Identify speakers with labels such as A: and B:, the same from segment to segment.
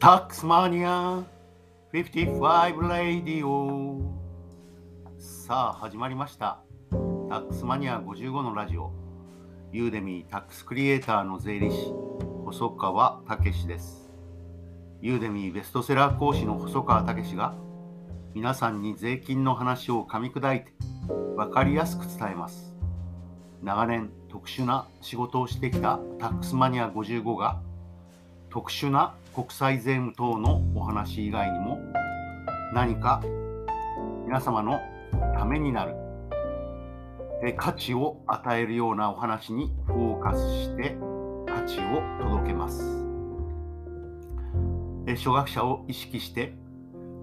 A: タックスマニア55レディオさあ始まりました。タックスマニア55のラジオ。ユーデミータックスクリエイターの税理士細川武です。ユーデミーベストセラー講師の細川武が皆さんに税金の話を噛み砕いて分かりやすく伝えます。長年特殊な仕事をしてきたタックスマニア55が特殊な国際税務等のお話以外にも何か皆様のためになる価値を与えるようなお話にフォーカスして価値を届けます。初学者を意識して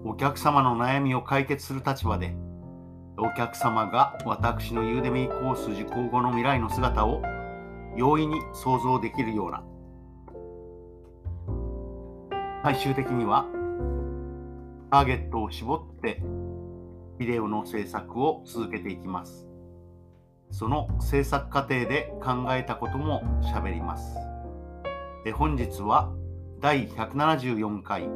A: お客様の悩みを解決する立場でお客様が私のユーデミーコース受講後の未来の姿を容易に想像できるような最終的にはターゲットを絞ってビデオの制作を続けていきます。その制作過程で考えたことも喋ります。え本日は第174回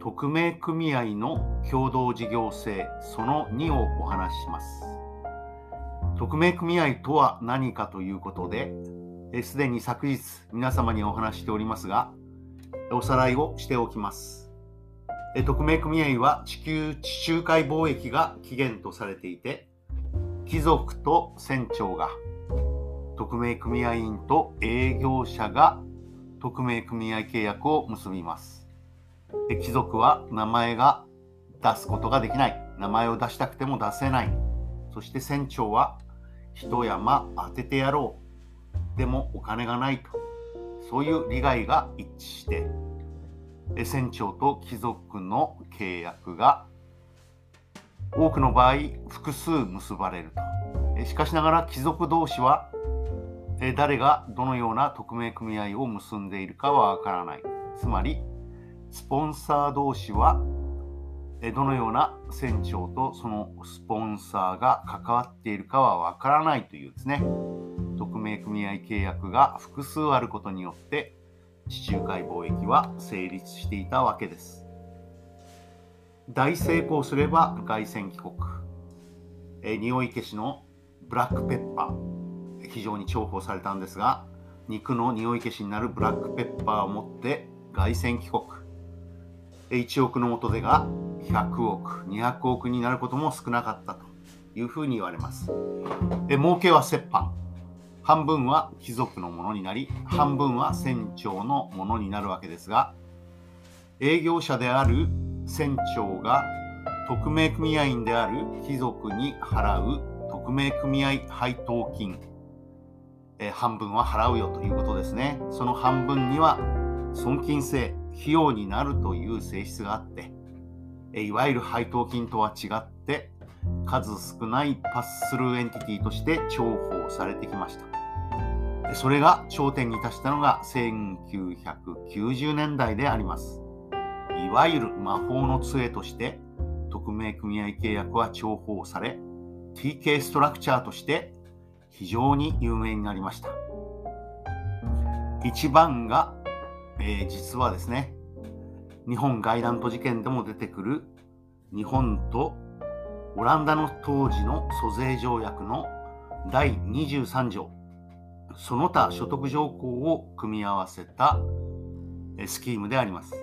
A: 匿名組合の共同事業性その2をお話しします。匿名組合とは何かということで、すでに昨日皆様にお話しておりますが、おさらいをしておきます。匿名組合は地球地中海貿易が起源とされていて、貴族と船長が、匿名組合員と営業者が匿名組合契約を結びます。貴族は名前が出すことができない。名前を出したくても出せない。そして船長は一山当ててやろう。でもお金がないと。そういう利害が一致して船長と貴族の契約が多くの場合複数結ばれると。しかしながら貴族同士は誰がどのような匿名組合を結んでいるかはわからない。つまりスポンサー同士はどのような船長とそのスポンサーが関わっているかはわからないというですね。匿名組契約が複数あることによって地中海貿易は成立していたわけです。大成功すれば凱旋帰国。え匂い消しのブラックペッパー。非常に重宝されたんですが、肉の匂い消しになるブラックペッパーを持って凱旋帰国。1億の元手が100億、200億になることも少なかったというふうに言われます。え儲けは折半。半分は貴族のものになり、半分は船長のものになるわけですが、営業者である船長が匿名組合員である貴族に払う匿名組合配当金、え半分は払うよということですね。その半分には損金制、費用になるという性質があって、えいわゆる配当金とは違って数少ないパススルーエンティティとして重宝されてきました。それが頂点に達したのが1990年代であります。いわゆる魔法の杖として匿名組合契約は重宝され TK ストラクチャーとして非常に有名になりました。一番が、えー、実はですね、日本外乱都事件でも出てくる日本とオランダの当時の租税条約の第23条その他所得条項を組み合わせたスキームであります。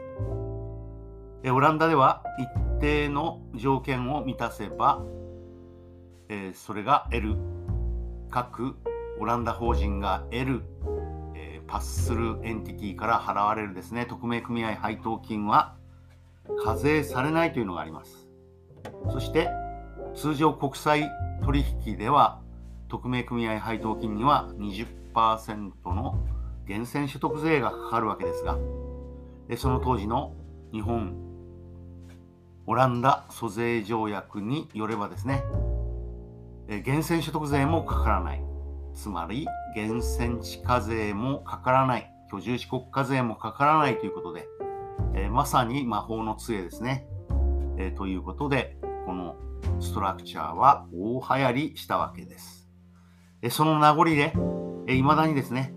A: オランダでは一定の条件を満たせば、それが得る各オランダ法人が得るパスするエンティティから払われるですね匿名組合配当金は課税されないというのがあります。そして通常国際取引では匿名組合配当金には20%の源泉所得税がかかるわけですが、その当時の日本、オランダ租税条約によればですね、源泉所得税もかからない。つまり、源泉地価税もかからない。居住地国家税もかからないということで、えまさに魔法の杖ですね。えということで、このストラクチャーは大流行りしたわけです。その名残で、いまだにですね、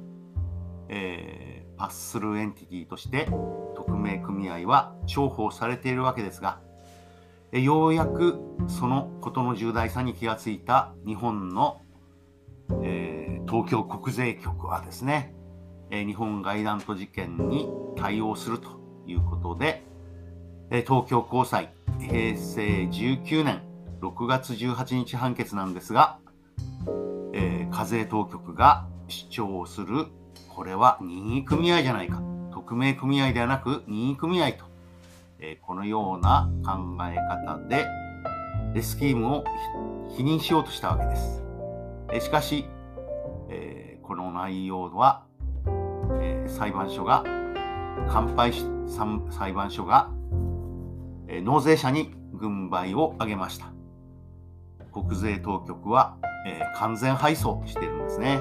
A: えー、発するエンティティとして匿名組合は重宝されているわけですがえようやくそのことの重大さに気がついた日本の、えー、東京国税局はですね、えー、日本外団と事件に対応するということで、え、東京高裁平成19年6月18日判決なんですが、えー、課税当局が主張するこれは任意組合じゃないか匿名組合ではなく任意組合とえこのような考え方でスキームを否認しようとしたわけです。えしかし、えこの内容は、え裁判所が乾杯し裁判所が、え納税者に軍配を上げました。国税当局は、え完全敗訴しているんですね。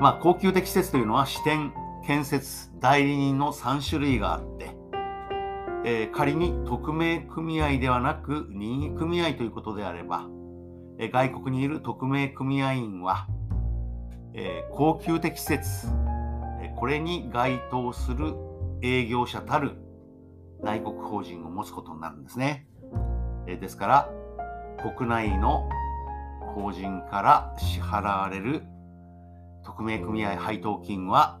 A: まあ、高級的施設というのは支店、建設、代理人の3種類があって、えー、仮に匿名組合ではなく任意組合ということであれば、えー、外国にいる匿名組合員は、えー、高級的施設、えこれに該当する営業者たる内国法人を持つことになるんですね。えですから、国内の法人から支払われる匿名組合配当金は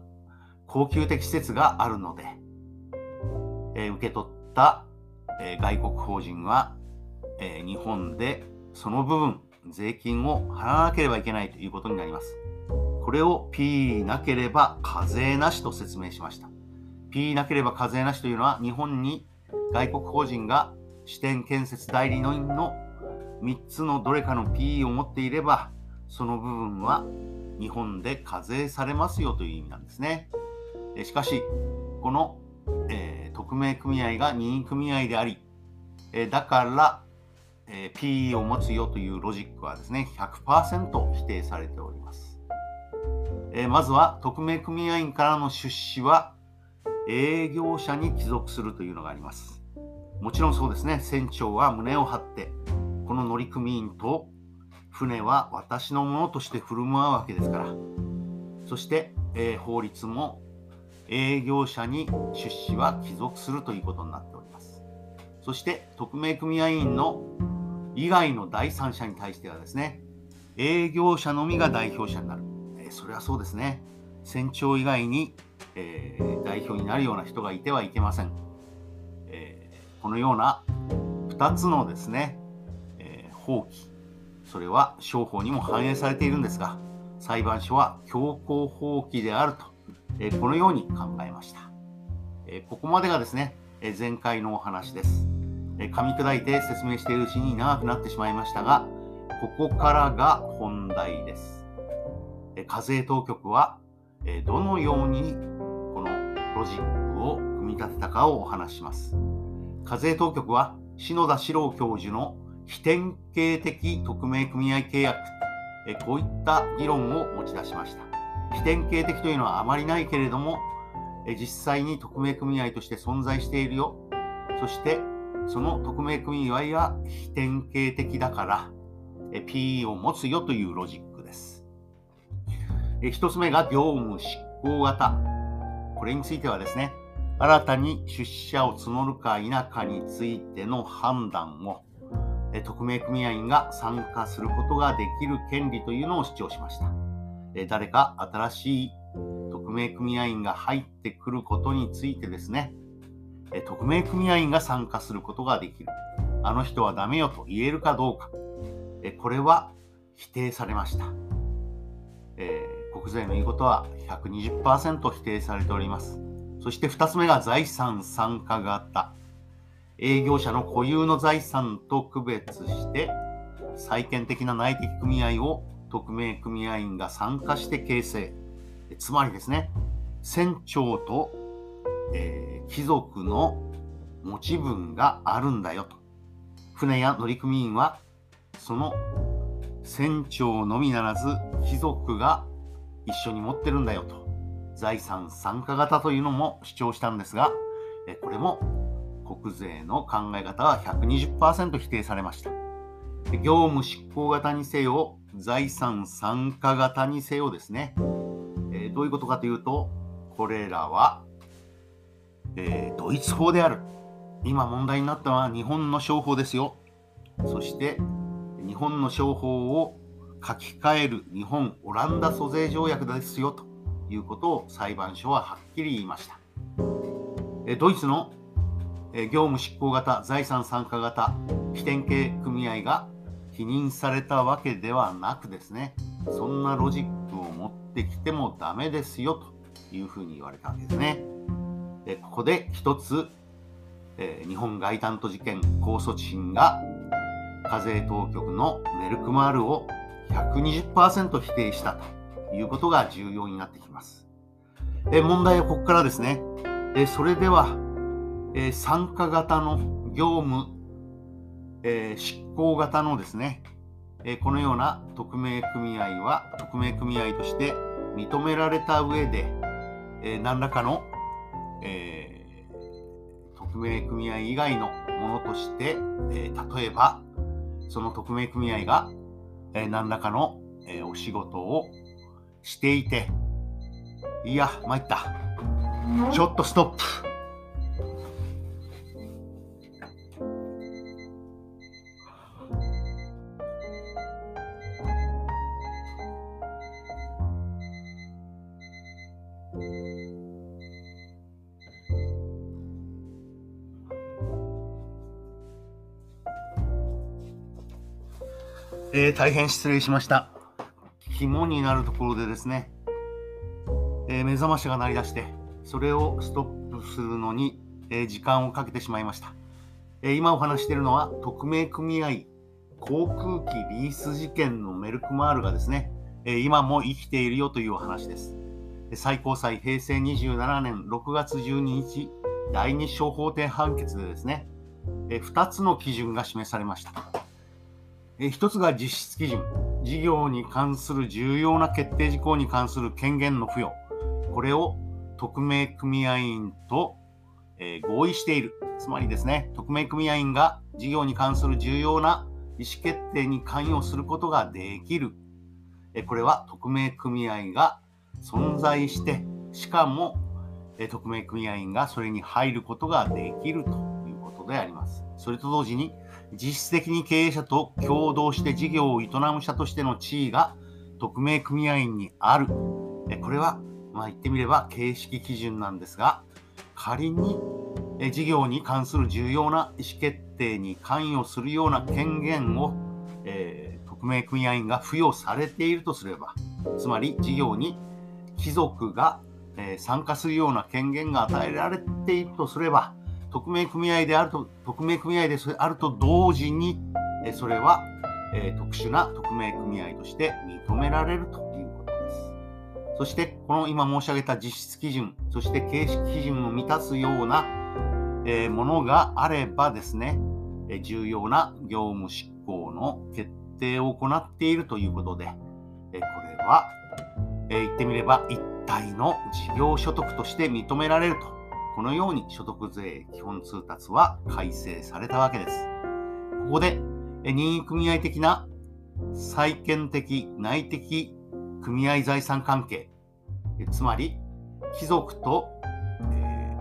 A: 高級的施設があるので、え受け取った、え外国法人は、え日本でその部分、税金を払わなければいけないということになります。これを P なければ課税なしと説明しました。P なければ課税なしというのは日本に外国法人が支店建設代理人の3つのどれかの P を持っていればその部分は日本で課税されますよという意味なんですね。しかし、この、えー匿名組合が任意組合であり、えだから、え PE を持つよというロジックはですね、100%否定されております。えまずは、匿名組合員からの出資は営業者に帰属するというのがあります。もちろんそうですね、船長は胸を張って、この乗組員と船は私のものとして振る舞うわけですから、そして、えー、法律も営業者に出資は帰属するということになっております。そして匿名組合員の以外の第三者に対してはですね、営業者のみが代表者になる。えー、それはそうですね。船長以外に、えー、代表になるような人がいてはいけません。えー、このような2つのですね、え放棄、それは商法にも反映されているんですが、裁判所は強行放棄であるとえこのように考えました。えここまでがですね、え前回のお話です。え噛み砕いて説明しているうちに長くなってしまいましたが、ここからが本題です。え課税当局は、えどのようにこのロジックを組み立てたかをお話します。課税当局は篠田史郎教授の非典型的匿名組合契約、えこういった議論を持ち出しました。非典型的というのはあまりないけれどもえ、実際に匿名組合として存在しているよ。そして、その匿名組合は非典型的だから、PE を持つよというロジックです。一つ目が業務執行型。これについてはですね、新たに出資者を募るか否かについての判断を、匿名組合員が参加することができる権利というのを主張しました。誰か新しい匿名組合員が入ってくることについてですね、え匿名組合員が参加することができる。あの人はダメよと言えるかどうか。これは否定されました。え、国税の言うことは120%否定されております。そして2つ目が財産参加型。営業者の固有の財産と区別して、債権的な内的組合を匿名組合員が参加して形成。つまりですね、船長と、えー、貴族の持ち分があるんだよと。船や乗組員は、その船長のみならず貴族が一緒に持ってるんだよと。財産参加型というのも主張したんですが、えこれも国税の考え方は120%否定されました。業務執行型にせよ、財産参加型にせよですね、ー、どういうことかというと、これらは、えー、ドイツ法である。今問題になったのは日本の商法ですよ。そして日本の商法を書き換える日本オランダ租税条約ですよということを裁判所ははっきり言いました。ドイツの業務執行型財産参加型起点系組合が否認されたわけではなくですねそんなロジックを持ってきてもダメですよというふうに言われたわけですね。でここで一つ、えー、日本外担当事件控訴審が課税当局のメルクマールを120%否定したということが重要になってきます。え問題はここからですね。えそれでは、え参加型の業務、え執行型のですね、えこのような匿名組合は匿名組合として認められた上で、え何らかの、えー、匿名組合以外のものとして、え例えばその匿名組合が、え何らかの、えお仕事をしていていや参った。ちょっとストップ。えー、大変失礼しました。肝になるところでですね、えー、目覚ましが鳴り出して、それをストップするのに、えー、時間をかけてしまいました。え今お話しているのは、匿名組合航空機リース事件のメルクマールがですね、え今も生きているよというお話です。最高裁平成27年6月12日、第2小法廷判決でですね、2つの基準が示されました。え一つが実質基準、事業に関する重要な決定事項に関する権限の付与、これを匿名組合員と、えー、合意している。つまりですね、匿名組合員が事業に関する重要な意思決定に関与することができる。えこれは匿名組合が存在して、しかも、え匿名組合員がそれに入ることができると。それと同時に、実質的に経営者と共同して事業を営む者としての地位が匿名組合員にある。これは、まあ、言ってみれば形式基準なんですが、仮に事業に関する重要な意思決定に関与するような権限を、えー、匿名組合員が付与されているとすれば、つまり事業に貴族が、えー、参加するような権限が与えられているとすれば、匿名組合であると、匿名組合であると同時に、えそれは、え特殊な匿名組合として認められるということです。そして、この今申し上げた実質基準、そして形式基準を満たすような、えものがあればですね、え重要な業務執行の決定を行っているということで、えこれは、え言ってみれば一体の事業所得として認められるとこのように所得税基本通達は改正されたわけです。ここで任意組合的な債権的内的組合財産関係、つまり貴族と、え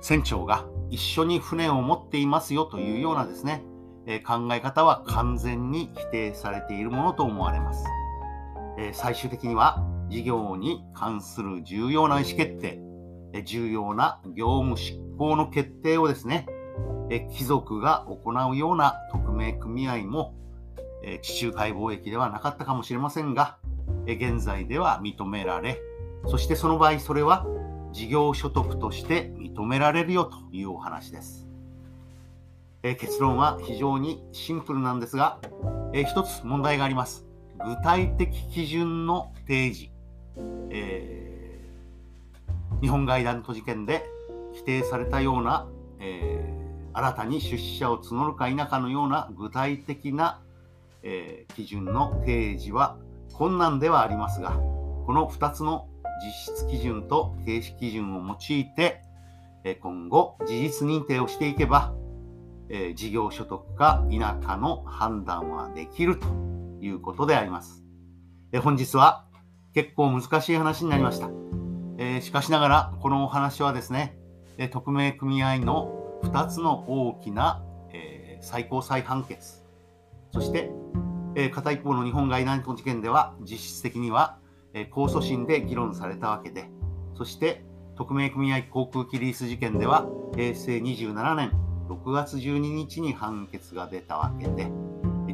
A: ー、船長が一緒に船を持っていますよというようなですね、え、考え方は完全に否定されているものと思われます。え、最終的には事業に関する重要な意思決定、重要な業務執行の決定をですね、貴族が行うような匿名組合も地中海貿易ではなかったかもしれませんが、現在では認められ、そしてその場合それは事業所得として認められるよというお話です。結論は非常にシンプルなんですが、一つ問題があります。具体的基準の提示。えー日本外団都事件で否定されたような、えー、新たに出資者を募るか否かのような具体的な、えー、基準の提示は困難ではありますが、この2つの実質基準と形式基準を用いて、え今後事実認定をしていけば、え事業所得か否かの判断はできるということであります。え本日は結構難しい話になりました。え、しかしながら、このお話はですね、え匿名組合の2つの大きな、え、最高裁判決、そして、えー、片一方の日本外南事件では、実質的には、え控訴審で議論されたわけで、そして、匿名組合航空機リース事件では、平成27年6月12日に判決が出たわけで、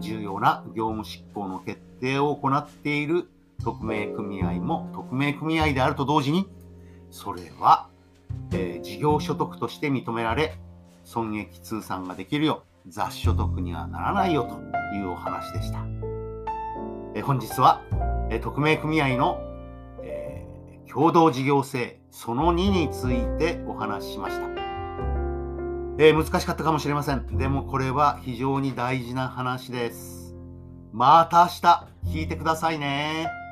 A: 重要な業務執行の決定を行っている匿名組合も匿名組合であると同時に、それは、えー、事業所得として認められ、損益通算ができるよう雑所得にはならないよというお話でした。えー、本日は、えー、匿名組合の、えー、共同事業性その2についてお話ししました。え、難しかったかもしれません。でもこれは非常に大事な話です。また明日聞いてくださいね。